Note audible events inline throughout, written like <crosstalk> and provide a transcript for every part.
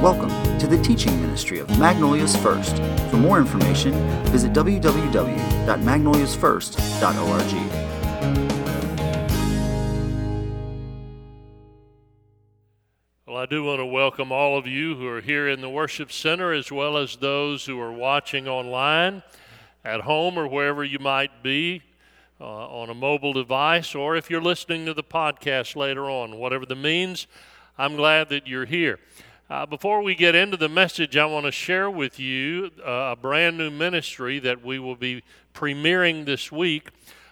Welcome to the teaching ministry of Magnolias First. For more information, visit www.magnoliasfirst.org. Well, I do want to welcome all of you who are here in the worship center as well as those who are watching online at home or wherever you might be uh, on a mobile device or if you're listening to the podcast later on. Whatever the means, I'm glad that you're here. Uh, before we get into the message, I want to share with you uh, a brand new ministry that we will be premiering this week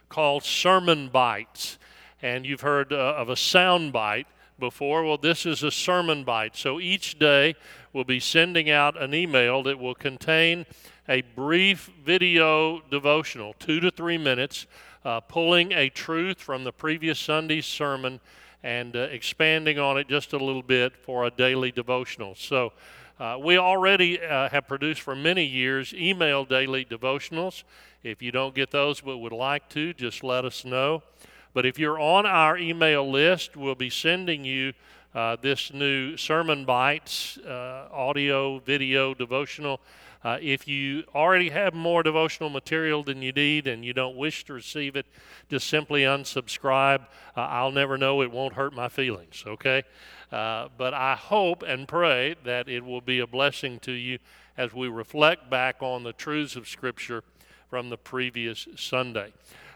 called Sermon Bites. And you've heard uh, of a sound bite before. Well, this is a sermon bite. So each day we'll be sending out an email that will contain a brief video devotional, two to three minutes, uh, pulling a truth from the previous Sunday's sermon and uh, expanding on it just a little bit for a daily devotional. So, uh, we already uh, have produced for many years email daily devotionals. If you don't get those but would like to, just let us know. But if you're on our email list, we'll be sending you uh, this new Sermon Bites uh, audio, video, devotional uh, if you already have more devotional material than you need and you don't wish to receive it, just simply unsubscribe. Uh, I'll never know. It won't hurt my feelings, okay? Uh, but I hope and pray that it will be a blessing to you as we reflect back on the truths of Scripture from the previous Sunday.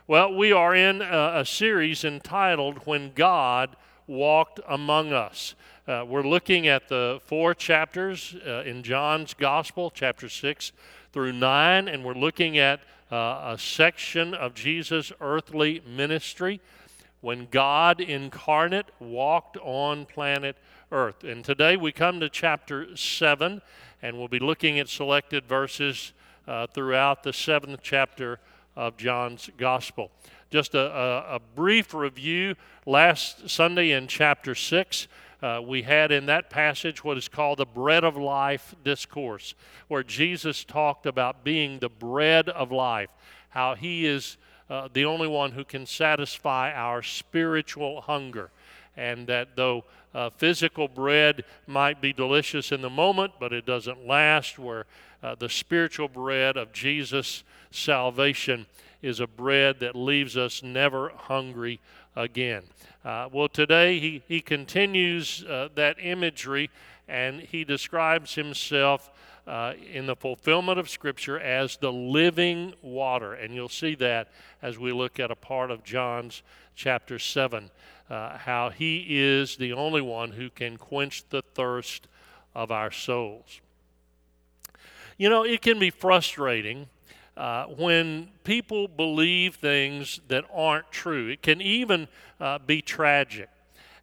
Well, we are in a, a series entitled When God Walked Among Us. Uh, we're looking at the four chapters uh, in John's Gospel, chapter 6 through 9, and we're looking at uh, a section of Jesus' earthly ministry when God incarnate walked on planet Earth. And today we come to chapter 7, and we'll be looking at selected verses uh, throughout the seventh chapter of John's Gospel. Just a, a, a brief review last Sunday in chapter 6. Uh, we had in that passage what is called the bread of life discourse, where Jesus talked about being the bread of life, how he is uh, the only one who can satisfy our spiritual hunger. And that though uh, physical bread might be delicious in the moment, but it doesn't last, where uh, the spiritual bread of Jesus' salvation is a bread that leaves us never hungry again. Uh, well, today he, he continues uh, that imagery and he describes himself uh, in the fulfillment of Scripture as the living water. And you'll see that as we look at a part of John's chapter 7, uh, how he is the only one who can quench the thirst of our souls. You know, it can be frustrating uh, when people believe things that aren't true. It can even uh, be tragic.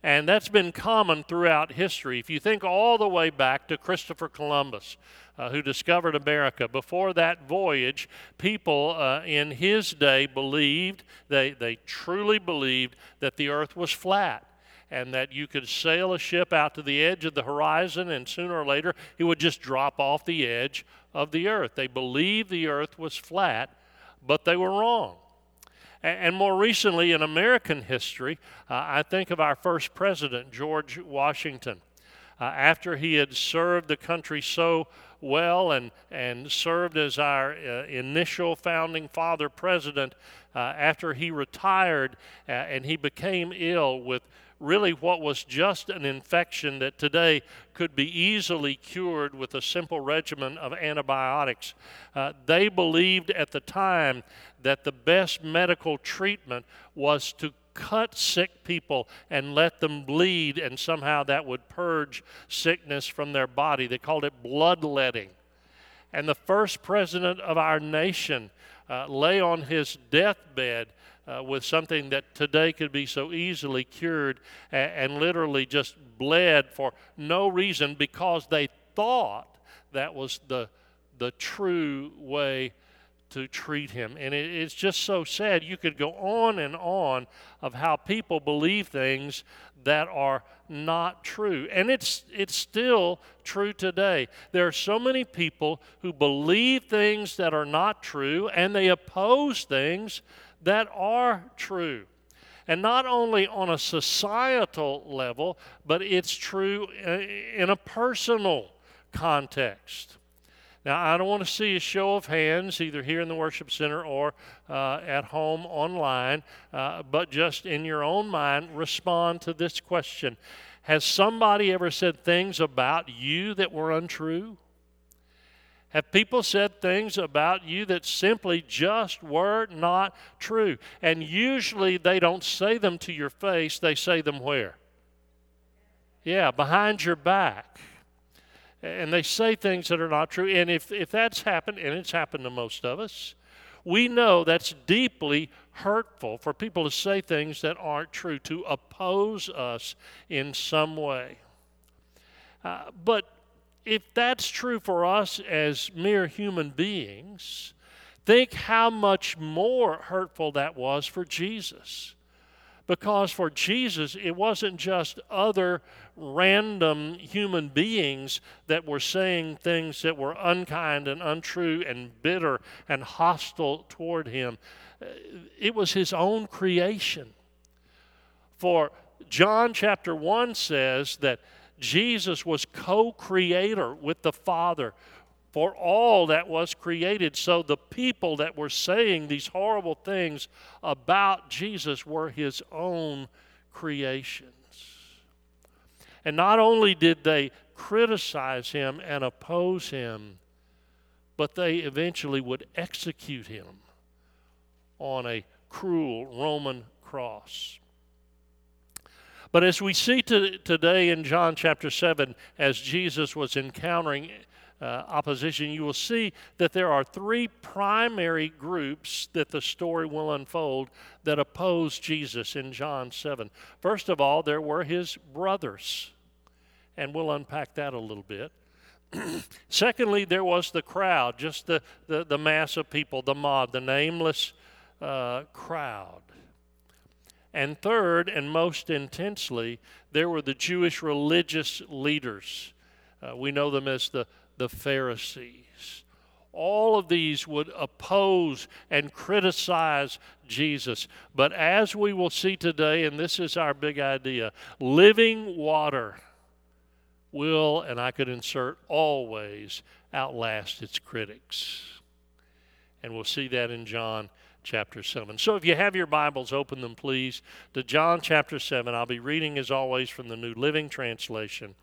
And that's been common throughout history. If you think all the way back to Christopher Columbus, uh, who discovered America, before that voyage, people uh, in his day believed, they, they truly believed, that the earth was flat and that you could sail a ship out to the edge of the horizon and sooner or later it would just drop off the edge of the earth. They believed the earth was flat, but they were wrong. And more recently in American history, uh, I think of our first president, George Washington. Uh, after he had served the country so well and, and served as our uh, initial founding father president, uh, after he retired uh, and he became ill with really what was just an infection that today could be easily cured with a simple regimen of antibiotics. Uh, they believed at the time that the best medical treatment was to cut sick people and let them bleed, and somehow that would purge sickness from their body. They called it bloodletting. And the first president of our nation uh, lay on his deathbed uh, with something that today could be so easily cured and, and literally just bled for no reason because they thought that was the, the true way to treat him. And it, it's just so sad. You could go on and on of how people believe things that are not true. And it's, it's still true today. There are so many people who believe things that are not true and they oppose things that are true. And not only on a societal level, but it's true uh, in a personal context. Now, I don't want to see a show of hands either here in the worship center or uh, at home online, uh, but just in your own mind, respond to this question Has somebody ever said things about you that were untrue? Have people said things about you that simply just were not true? And usually they don't say them to your face, they say them where? Yeah, behind your back. And they say things that are not true. And if, if that's happened, and it's happened to most of us, we know that's deeply hurtful for people to say things that aren't true, to oppose us in some way. Uh, but if that's true for us as mere human beings, think how much more hurtful that was for Jesus. Because for Jesus, it wasn't just other random human beings that were saying things that were unkind and untrue and bitter and hostile toward him. Uh, it was his own creation. For John chapter 1 says that Jesus was co creator with the Father for all that was created. So the people that were saying these horrible things about Jesus were his own creations. And not only did they criticize him and oppose him, but they eventually would execute him on a cruel Roman cross. But as we see to, today in John chapter 7, as Jesus was encountering uh, opposition, you will see that there are three primary groups that the story will unfold that oppose Jesus in John 7. First of all, there were his brothers, and we'll unpack that a little bit. <clears throat> Secondly, there was the crowd, just the, the, the, mass of people, the mob, the nameless uh, crowd. And third, and most intensely, there were the Jewish religious leaders. Uh, we know them as the, the Pharisees. All of these would oppose and criticize Jesus. But as we will see today, and this is our big idea living water will, and I could insert always, outlast its critics. And we'll see that in John chapter 7. So if you have your Bibles, open them please to John chapter 7. I'll be reading as always from the New Living Translation,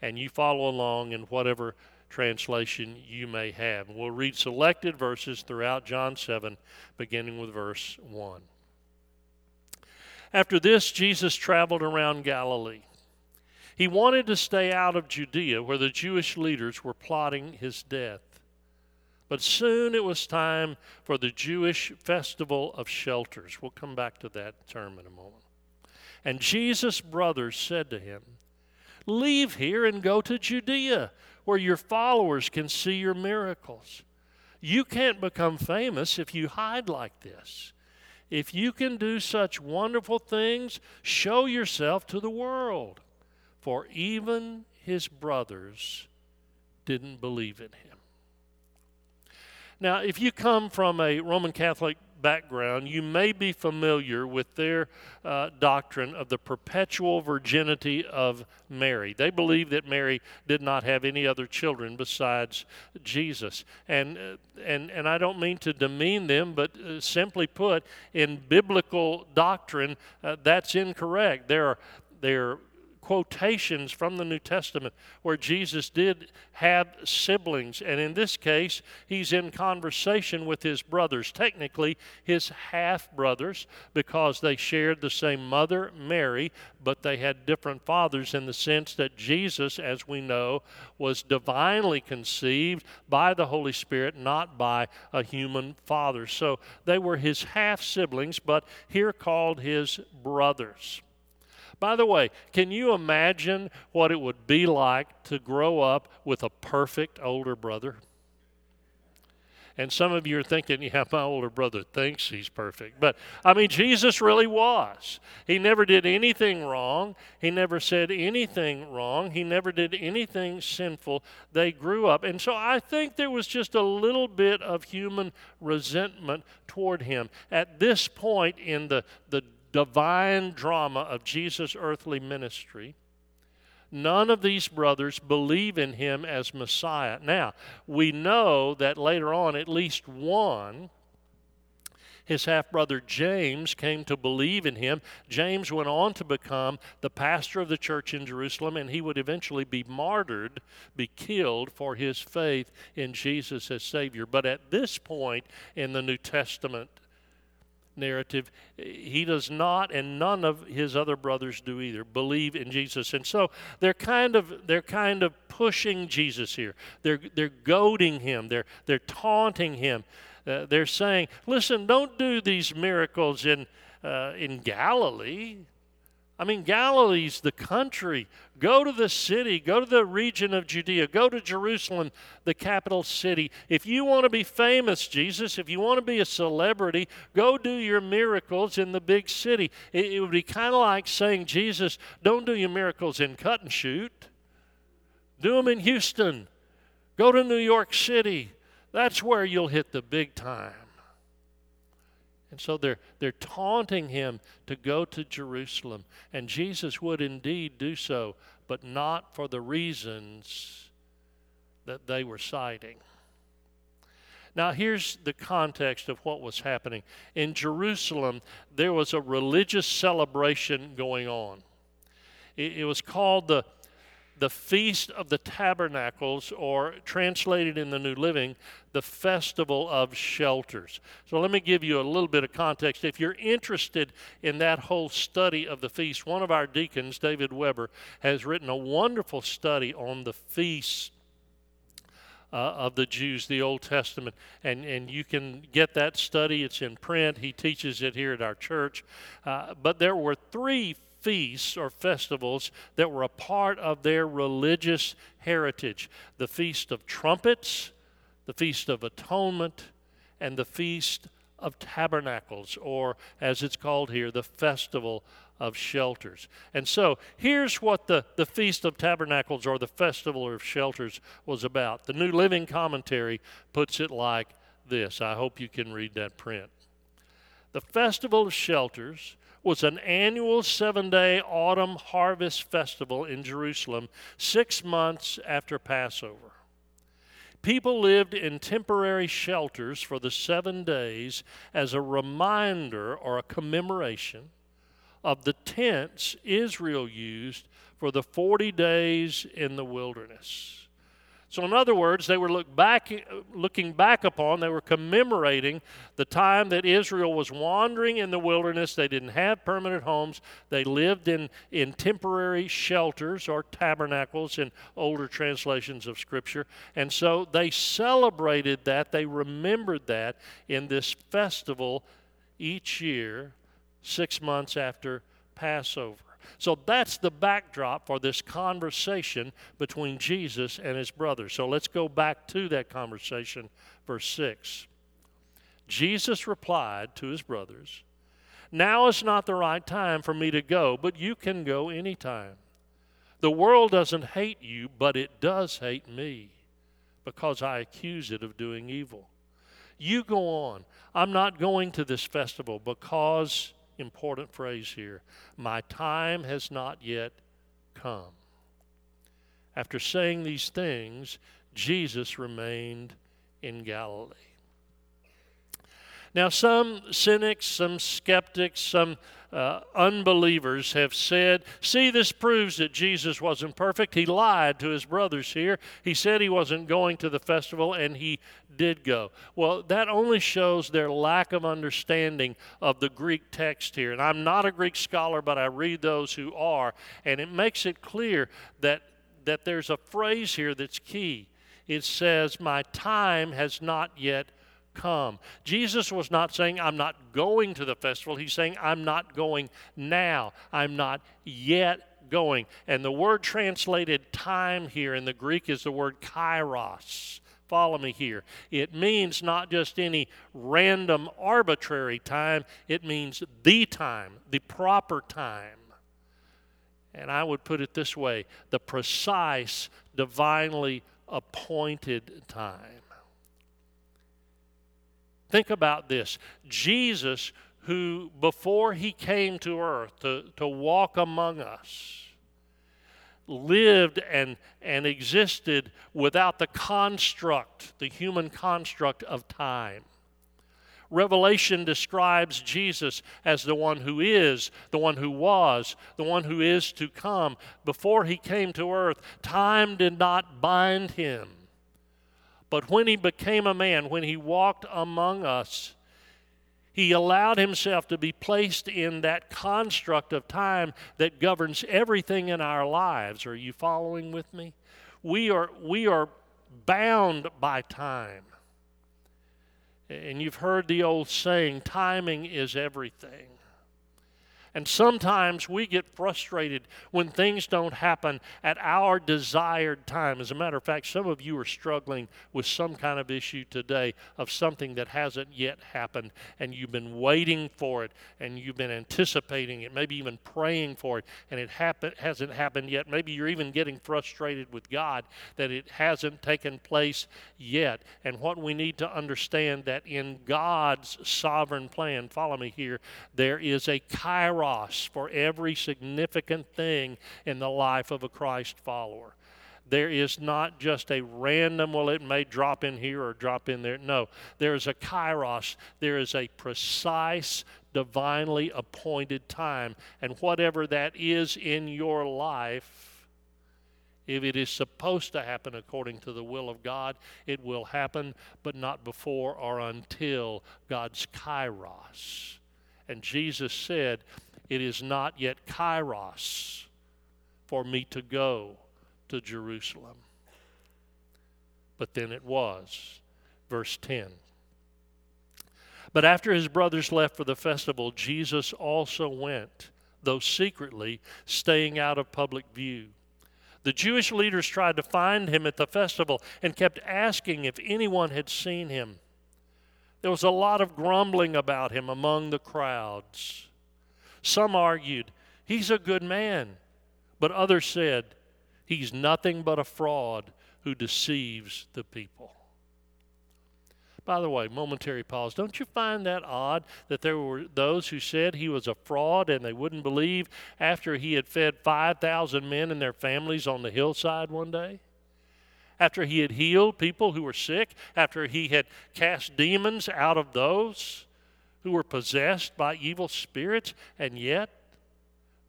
and you follow along in whatever translation you may have. We'll read selected verses throughout John 7, beginning with verse 1. After this, Jesus traveled around Galilee. He wanted to stay out of Judea, where the Jewish leaders were plotting his death. But soon it was time for the Jewish festival of shelters. We'll come back to that term in a moment. And Jesus' brothers said to him, Leave here and go to Judea, where your followers can see your miracles. You can't become famous if you hide like this. If you can do such wonderful things, show yourself to the world. For even his brothers didn't believe in him. Now, if you come from a Roman Catholic background, you may be familiar with their uh, doctrine of the perpetual virginity of Mary. They believe that Mary did not have any other children besides Jesus. And, uh, and, and I don't mean to demean them, but uh, simply put, in biblical doctrine, uh, that's incorrect. There are, there are quotations from the New Testament where Jesus did have siblings. And in this case, he's in conversation with his brothers, technically his half brothers, because they shared the same mother, Mary, but they had different fathers in the sense that Jesus, as we know, was divinely conceived by the Holy Spirit, not by a human father. So they were his half siblings, but here called his brothers. By the way, can you imagine what it would be like to grow up with a perfect older brother? And some of you are thinking, yeah, my older brother thinks he's perfect. But I mean, Jesus really was. He never did anything wrong. He never said anything wrong. He never did anything sinful. They grew up. And so I think there was just a little bit of human resentment toward him. At this point in the, the divine drama of Jesus' earthly ministry, None of these brothers believe in him as Messiah. Now, we know that later on, at least one, his half brother James, came to believe in him. James went on to become the pastor of the church in Jerusalem, and he would eventually be martyred, be killed for his faith in Jesus as Savior. But at this point in the New Testament, narrative, he does not, and none of his other brothers do either, believe in Jesus. And so they're kind of they're kind of pushing Jesus here. They're they're goading him. They're they're taunting him. Uh, they're saying, "Listen, don't do these miracles in uh, in Galilee." I mean, Galilee's the country. Go to the city, go to the region of Judea, go to Jerusalem, the capital city. If you want to be famous, Jesus, if you want to be a celebrity, go do your miracles in the big city. It, it would be kind of like saying, Jesus, don't do your miracles in Cut and Shoot, do them in Houston, go to New York City. That's where you'll hit the big time. And so they're, they're taunting him to go to Jerusalem. And Jesus would indeed do so, but not for the reasons that they were citing. Now, here's the context of what was happening. In Jerusalem, there was a religious celebration going on. It, it was called the the Feast of the Tabernacles, or translated in the New Living, the Festival of Shelters. So let me give you a little bit of context. If you're interested in that whole study of the feast, one of our deacons, David Weber, has written a wonderful study on the feast. Uh, of the Jews, the Old Testament. And, and you can get that study. It's in print. He teaches it here at our church. Uh, but there were three feasts or festivals that were a part of their religious heritage the Feast of Trumpets, the Feast of Atonement, and the Feast of Tabernacles, or as it's called here, the Festival of Shelters. And so here's what the, the Feast of Tabernacles or the Festival of Shelters was about. The New Living Commentary puts it like this. I hope you can read that print. The Festival of Shelters was an annual seven day autumn harvest festival in Jerusalem six months after Passover. People lived in temporary shelters for the seven days as a reminder or a commemoration of the tents Israel used for the 40 days in the wilderness. So, in other words, they were look back, looking back upon, they were commemorating the time that Israel was wandering in the wilderness. They didn't have permanent homes, they lived in, in temporary shelters or tabernacles in older translations of Scripture. And so they celebrated that, they remembered that in this festival each year, six months after Passover. So that's the backdrop for this conversation between Jesus and his brothers. So let's go back to that conversation, verse 6. Jesus replied to his brothers, Now is not the right time for me to go, but you can go anytime. The world doesn't hate you, but it does hate me because I accuse it of doing evil. You go on. I'm not going to this festival because important phrase here my time has not yet come. After saying these things, Jesus remained in Galilee. Now, some cynics, some skeptics, some uh, unbelievers have said, see, this proves that Jesus wasn't perfect. He lied to his brothers here. He said he wasn't going to the festival, and he did go. Well, that only shows their lack of understanding of the Greek text here. And I'm not a Greek scholar, but I read those who are, and it makes it clear that, that there's a phrase here that's key. It says, My time has not yet come. Jesus was not saying, I'm not going to the festival. He's saying, I'm not going now. I'm not yet going. And the word translated time here in the Greek is the word kairos. Follow me here. It means not just any random arbitrary time, it means the time, the proper time. And I would put it this way the precise, divinely appointed time. Think about this Jesus, who before he came to earth to, to walk among us, lived and, and existed without the construct, the human construct of time. Revelation describes Jesus as the one who is, the one who was, the one who is to come. Before he came to earth, time did not bind him. But when he became a man, when he walked among us, he allowed himself to be placed in that construct of time that governs everything in our lives. Are you following with me? We are, we are bound by time. And you've heard the old saying, timing is everything. And sometimes we get frustrated when things don't happen at our desired time. As a matter of fact, some of you are struggling with some kind of issue today of something that hasn't yet happened, and you've been waiting for it, and you've been anticipating it, maybe even praying for it, and it happen, hasn't happened yet. Maybe you're even getting frustrated with God that it hasn't taken place yet. And what we need to understand that in God's sovereign plan, follow me here, there is a kairos kairos for every significant thing in the life of a Christ follower. There is not just a random, well, it may drop in here or drop in there. No, there is a kairos. There is a precise, divinely appointed time. And whatever that is in your life, if it is supposed to happen according to the will of God, it will happen, but not before or until God's kairos. And Jesus said, it is not yet kairos for me to go to Jerusalem. But then it was. Verse 10. But after his brothers left for the festival, Jesus also went, though secretly, staying out of public view. The Jewish leaders tried to find him at the festival and kept asking if anyone had seen him. There was a lot of grumbling about him among the crowds. Some argued, he's a good man. But others said, he's nothing but a fraud who deceives the people. By the way, momentary pause. Don't you find that odd that there were those who said he was a fraud and they wouldn't believe after he had fed 5,000 men and their families on the hillside one day? After he had healed people who were sick, after he had cast demons out of those? Who were possessed by evil spirits, and yet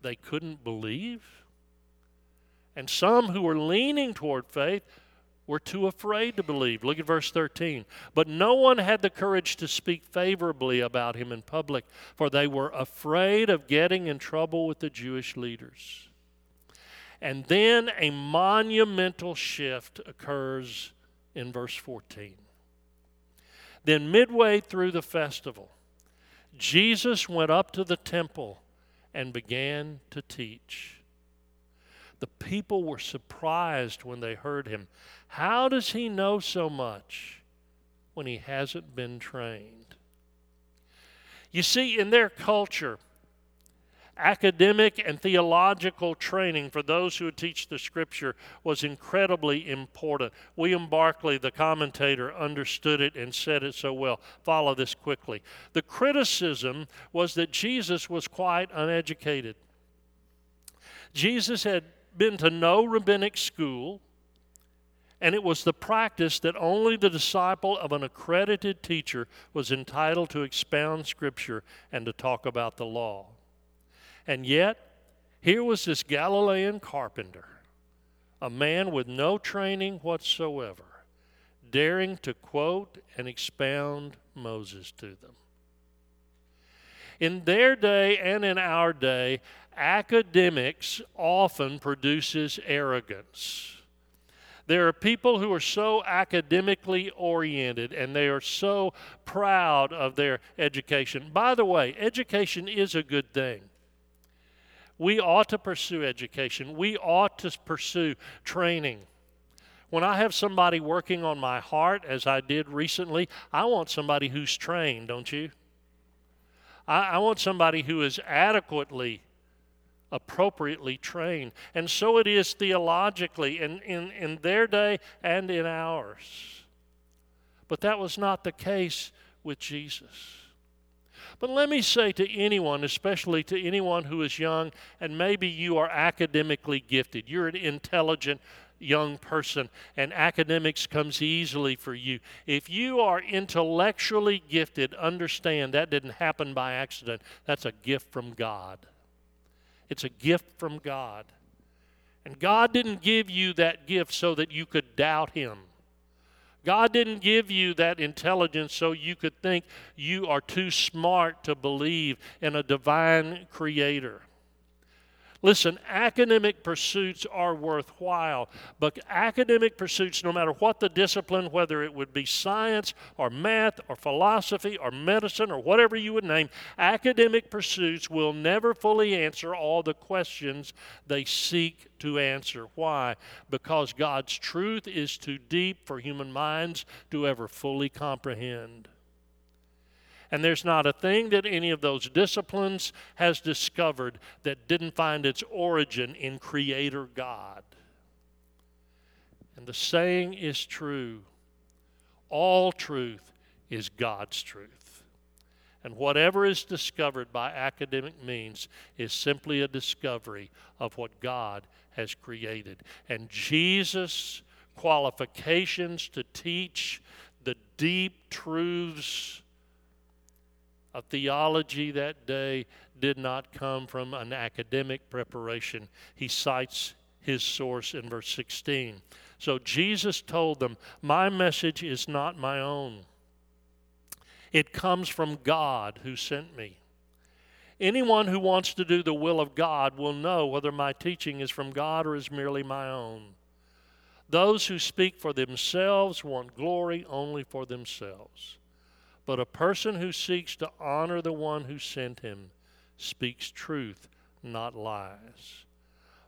they couldn't believe. And some who were leaning toward faith were too afraid to believe. Look at verse 13. But no one had the courage to speak favorably about him in public, for they were afraid of getting in trouble with the Jewish leaders. And then a monumental shift occurs in verse 14. Then, midway through the festival, Jesus went up to the temple and began to teach. The people were surprised when they heard him. How does he know so much when he hasn't been trained? You see, in their culture, academic and theological training for those who would teach the scripture was incredibly important. William Barclay, the commentator, understood it and said it so well. Follow this quickly. The criticism was that Jesus was quite uneducated. Jesus had been to no rabbinic school, and it was the practice that only the disciple of an accredited teacher was entitled to expound Scripture and to talk about the law. And yet, here was this Galilean carpenter, a man with no training whatsoever, daring to quote and expound Moses to them. In their day and in our day, academics often produces arrogance. There are people who are so academically oriented and they are so proud of their education. By the way, education is a good thing. We ought to pursue education. We ought to pursue training. When I have somebody working on my heart, as I did recently, I want somebody who's trained, don't you? I, I want somebody who is adequately, appropriately trained. And so it is theologically in, in, in their day and in ours. But that was not the case with Jesus. But let me say to anyone, especially to anyone who is young, and maybe you are academically gifted, you're an intelligent young person, and academics comes easily for you. If you are intellectually gifted, understand that didn't happen by accident. That's a gift from God. It's a gift from God. And God didn't give you that gift so that you could doubt Him. God didn't give you that intelligence so you could think you are too smart to believe in a divine creator. Listen, academic pursuits are worthwhile, but academic pursuits, no matter what the discipline, whether it would be science or math or philosophy or medicine or whatever you would name, academic pursuits will never fully answer all the questions they seek to answer. Why? Because God's truth is too deep for human minds to ever fully comprehend. And there's not a thing that any of those disciplines has discovered that didn't find its origin in Creator God. And the saying is true all truth is God's truth. And whatever is discovered by academic means is simply a discovery of what God has created. And Jesus' qualifications to teach the deep truths of theology that day did not come from an academic preparation. He cites his source in verse 16. So Jesus told them, My message is not my own, it comes from God who sent me. Anyone who wants to do the will of God will know whether my teaching is from God or is merely my own. Those who speak for themselves want glory only for themselves. But a person who seeks to honor the one who sent him speaks truth, not lies.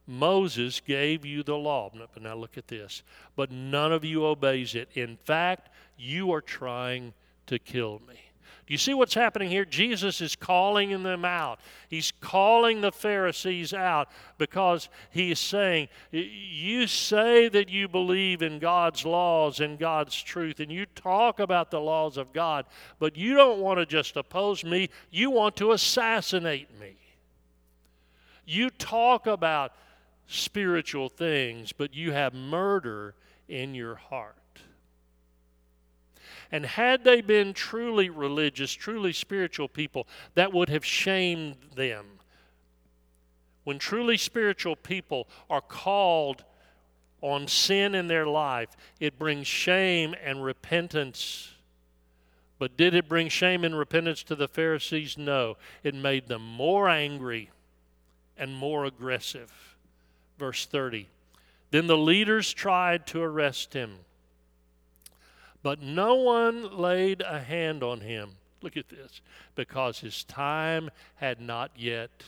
Moses gave you the law. But now look at this. But none of you obeys it. In fact, you are trying to kill me. Do you see what's happening here? Jesus is calling them out. He's calling the Pharisees out because he is saying, You say that you believe in God's laws and God's truth, and you talk about the laws of God, but you don't want to just oppose me, you want to assassinate me. You talk about spiritual things, but you have murder in your heart. And had they been truly religious, truly spiritual people, that would have shamed them. When truly spiritual people are called on sin in their life, it brings shame and repentance. But did it bring shame and repentance to the Pharisees? No. It made them more angry and more aggressive. Verse 30. Then the leaders tried to arrest him but no one laid a hand on him. Look at this. Because his time had not yet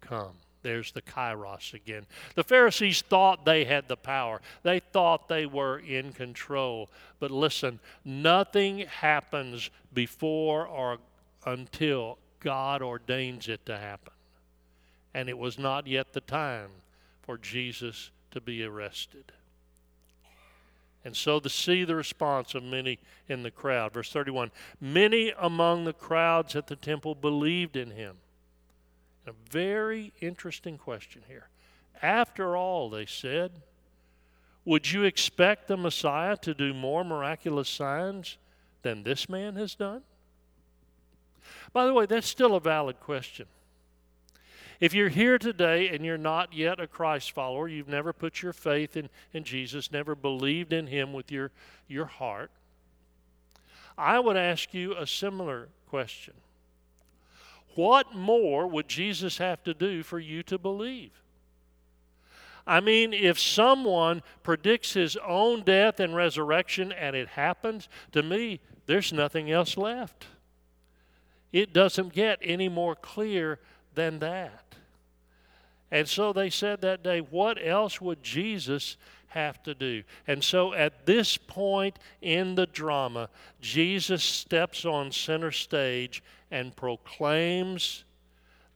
come. There's the kairos again. The Pharisees thought they had the power, they thought they were in control. But listen, nothing happens before or until God ordains it to happen. And it was not yet the time for Jesus to be arrested. And so to see the response of many in the crowd. Verse 31 Many among the crowds at the temple believed in him. A very interesting question here. After all, they said, would you expect the Messiah to do more miraculous signs than this man has done? By the way, that's still a valid question. If you're here today and you're not yet a Christ follower, you've never put your faith in, in Jesus, never believed in Him with your, your heart, I would ask you a similar question. What more would Jesus have to do for you to believe? I mean, if someone predicts his own death and resurrection and it happens, to me, there's nothing else left. It doesn't get any more clear than that. And so they said that day, what else would Jesus have to do? And so at this point in the drama, Jesus steps on center stage and proclaims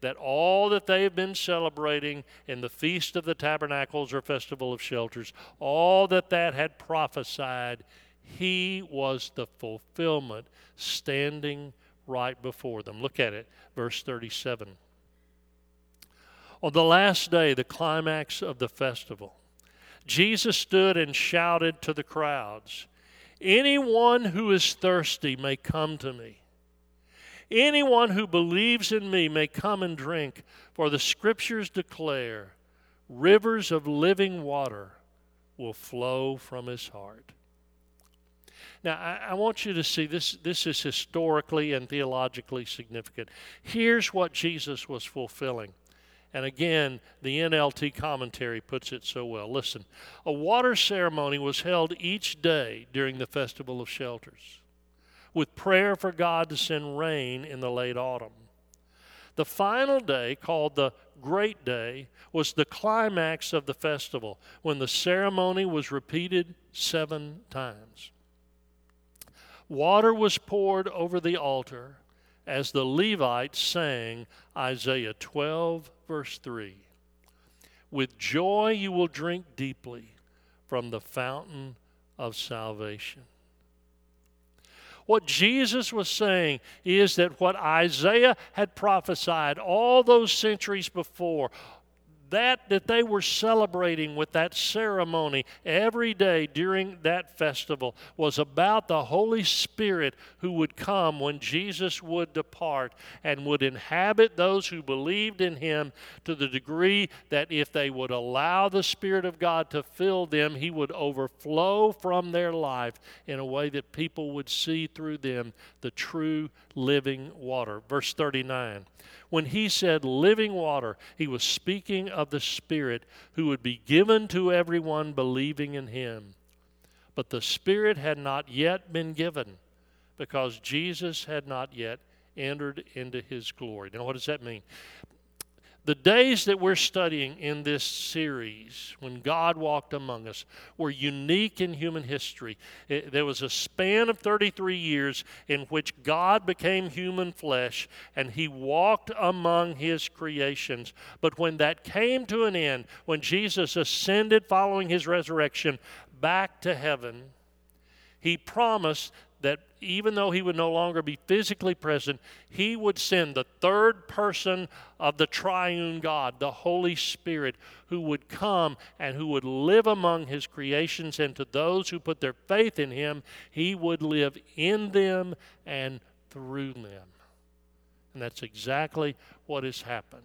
that all that they have been celebrating in the Feast of the Tabernacles or Festival of Shelters, all that that had prophesied, he was the fulfillment standing right before them. Look at it, verse 37. On the last day, the climax of the festival, Jesus stood and shouted to the crowds Anyone who is thirsty may come to me. Anyone who believes in me may come and drink, for the scriptures declare rivers of living water will flow from his heart. Now, I, I, want you to see this, this is historically and theologically significant. Here's what Jesus was fulfilling. And again, the NLT commentary puts it so well. Listen, a water ceremony was held each day during the Festival of Shelters, with prayer for God to send rain in the late autumn. The final day, called the Great Day, was the climax of the festival when the ceremony was repeated seven times. Water was poured over the altar as the Levites sang Isaiah 12, verse 3. With joy you will drink deeply from the fountain of salvation. What Jesus was saying is that what Isaiah had prophesied all those centuries before, that that they were celebrating with that ceremony every day during that festival was about the Holy Spirit who would come when Jesus would depart and would inhabit those who believed in him to the degree that if they would allow the Spirit of God to fill them, he would overflow from their life in a way that people would see through them the true living water. Verse 39 when he said living water, he was speaking of the Spirit who would be given to everyone believing in him. But the Spirit had not yet been given because Jesus had not yet entered into his glory. Now, what does that mean? The days that we're studying in this series, when God walked among us, were unique in human history. It, there was a span of 33 years in which God became human flesh and he walked among his creations. But when that came to an end, when Jesus ascended following his resurrection back to heaven, he promised that even though he would no longer be physically present, he would send the third person of the triune God, the Holy Spirit, who would come and who would live among his creations. And to those who put their faith in him, he would live in them and through them. And that's exactly what has happened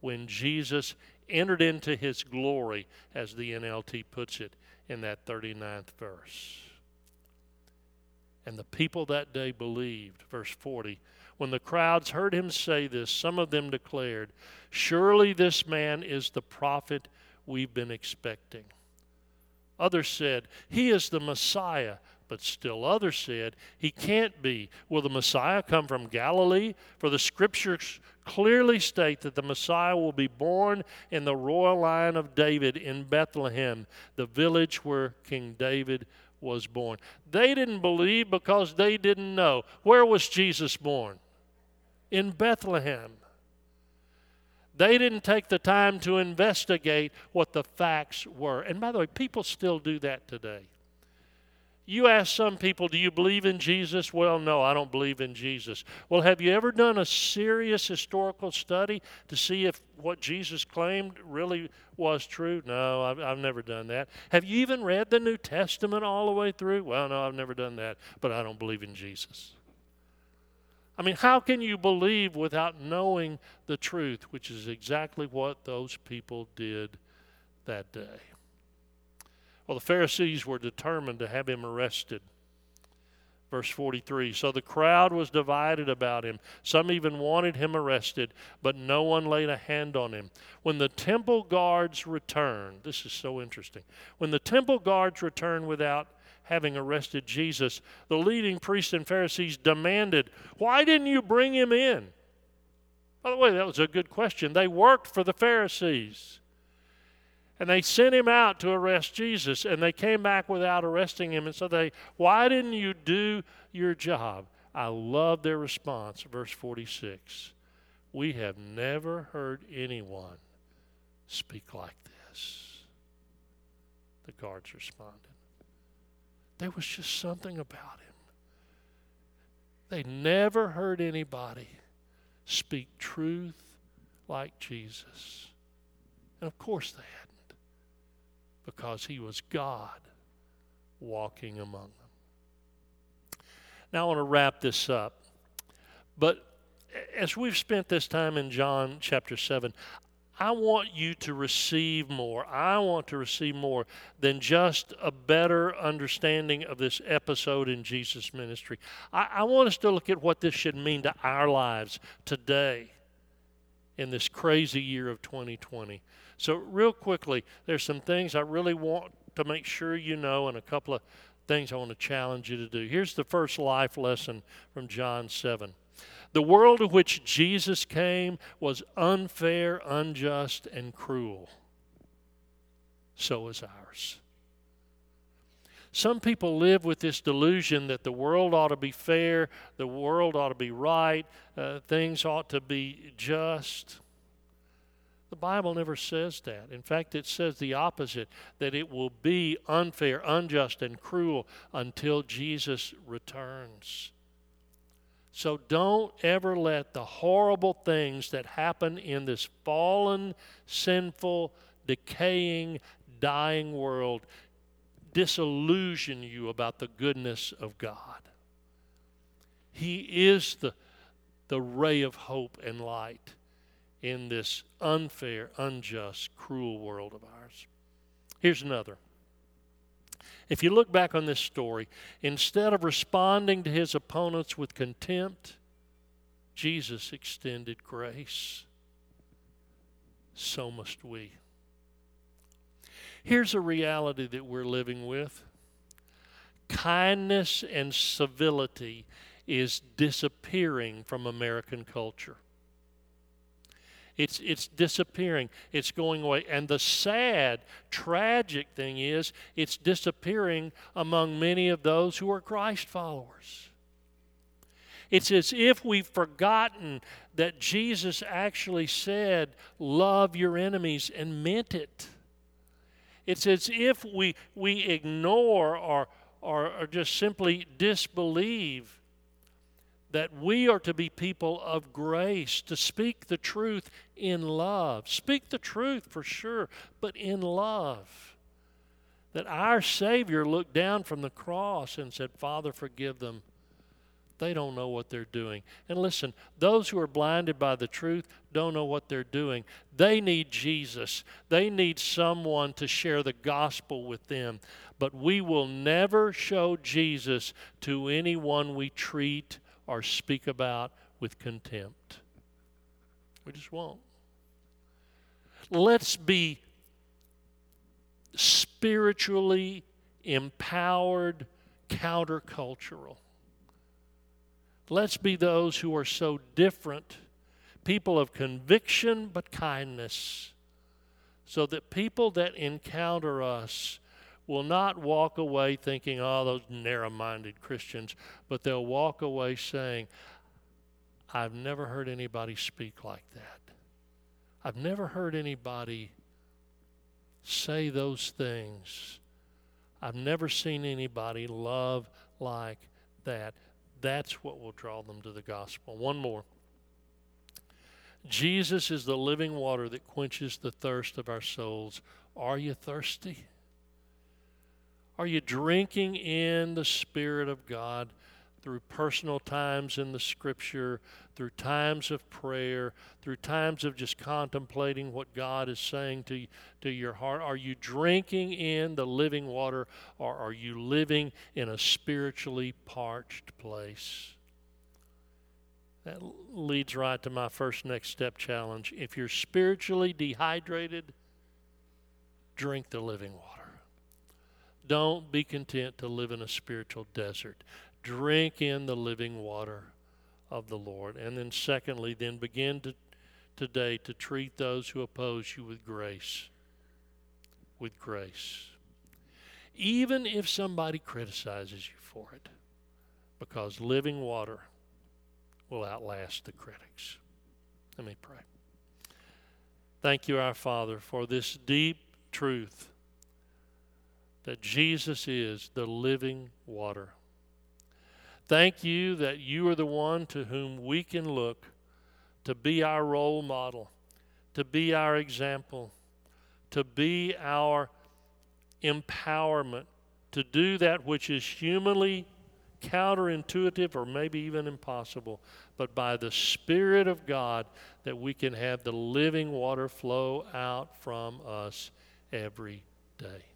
when Jesus entered into his glory, as the NLT puts it in that 39th verse. And the people that day believed. Verse 40. When the crowds heard him say this, some of them declared, Surely this man is the prophet we've been expecting. Others said, He is the Messiah. But still others said, He can't be. Will the Messiah come from Galilee? For the scriptures clearly state that the Messiah will be born in the royal line of David in Bethlehem, the village where King David was born. They didn't believe because they didn't know. Where was Jesus born? In Bethlehem. They didn't take the time to investigate what the facts were. And by the way, people still do that today. You ask some people, Do you believe in Jesus? Well, no, I don't believe in Jesus. Well, have you ever done a serious historical study to see if what Jesus claimed really was true? No, I've, I've never done that. Have you even read the New Testament all the way through? Well, no, I've never done that, but I don't believe in Jesus. I mean, how can you believe without knowing the truth, which is exactly what those people did that day? Well, the Pharisees were determined to have him arrested. Verse 43 So the crowd was divided about him. Some even wanted him arrested, but no one laid a hand on him. When the temple guards returned, this is so interesting. When the temple guards returned without having arrested Jesus, the leading priests and Pharisees demanded, Why didn't you bring him in? By the way, that was a good question. They worked for the Pharisees. And they sent him out to arrest Jesus, and they came back without arresting him. And so they, why didn't you do your job? I love their response, verse 46. We have never heard anyone speak like this. The guards responded. There was just something about him. They never heard anybody speak truth like Jesus. And of course they hadn't, because he was God walking among them. Now I want to wrap this up. But as we've spent this time in John chapter 7, I want you to receive more. I want to receive more than just a better understanding of this episode in Jesus' ministry. I, I, want us to look at what this should mean to our lives today in this crazy year of 2020. So, real quickly, there's some things I really want to make sure you know, and a couple of things I want to challenge you to do. Here's the first life lesson from John 7. The world of which Jesus came was unfair, unjust, and cruel. So is ours. Some people live with this delusion that the world ought to be fair, the world ought to be right, uh, things ought to be just. The Bible never says that. In fact, it says the opposite that it will be unfair, unjust, and cruel until Jesus returns. So don't ever let the horrible things that happen in this fallen, sinful, decaying, dying world disillusion you about the goodness of God. He is the, the ray of hope and light in this unfair, unjust, cruel world of ours. Here's another. If you look back on this story, instead of responding to his opponents with contempt, Jesus extended grace. So must we. Here's a reality that we're living with kindness and civility is disappearing from American culture. It's, it's disappearing. It's going away. And the sad, tragic thing is, it's disappearing among many of those who are Christ followers. It's as if we've forgotten that Jesus actually said, Love your enemies, and meant it. It's as if we, we ignore or, or, or just simply disbelieve that we are to be people of grace, to speak the truth in love. Speak the truth for sure, but in love. That our Savior looked down from the cross and said, Father, forgive them. They don't know what they're doing. And listen, those who are blinded by the truth don't know what they're doing. They need Jesus. They need someone to share the gospel with them. But we will never show Jesus to anyone we treat or speak about with contempt. We just won't. Let's be spiritually empowered, countercultural. Let's be those who are so different, people of conviction but kindness, so that people that encounter us will not walk away thinking, oh, those narrow minded Christians, but they'll walk away saying, I've never heard anybody speak like that. I've never heard anybody say those things. I've never seen anybody love like that. That's what will draw them to the gospel. One more. Jesus is the living water that quenches the thirst of our souls. Are you thirsty? Are you drinking in the Spirit of God through personal times in the Scripture, through times of prayer, through times of just contemplating what God is saying to, to your heart? Are you drinking in the living water, or are you living in a spiritually parched place? That leads right to my first next step challenge. If you're spiritually dehydrated, drink the living water. Don't be content to live in a spiritual desert. Drink in the living water of the Lord. And then, secondly, then begin to, today to treat those who oppose you with grace. With grace. Even if somebody criticizes you for it, because living water will outlast the critics. Let me pray. Thank you, our Father, for this deep truth that Jesus is the living water. Thank you that you are the one to whom we can look to be our role model, to be our example, to be our empowerment, to do that which is humanly counterintuitive or maybe even impossible, but by the Spirit of God that we can have the living water flow out from us every day.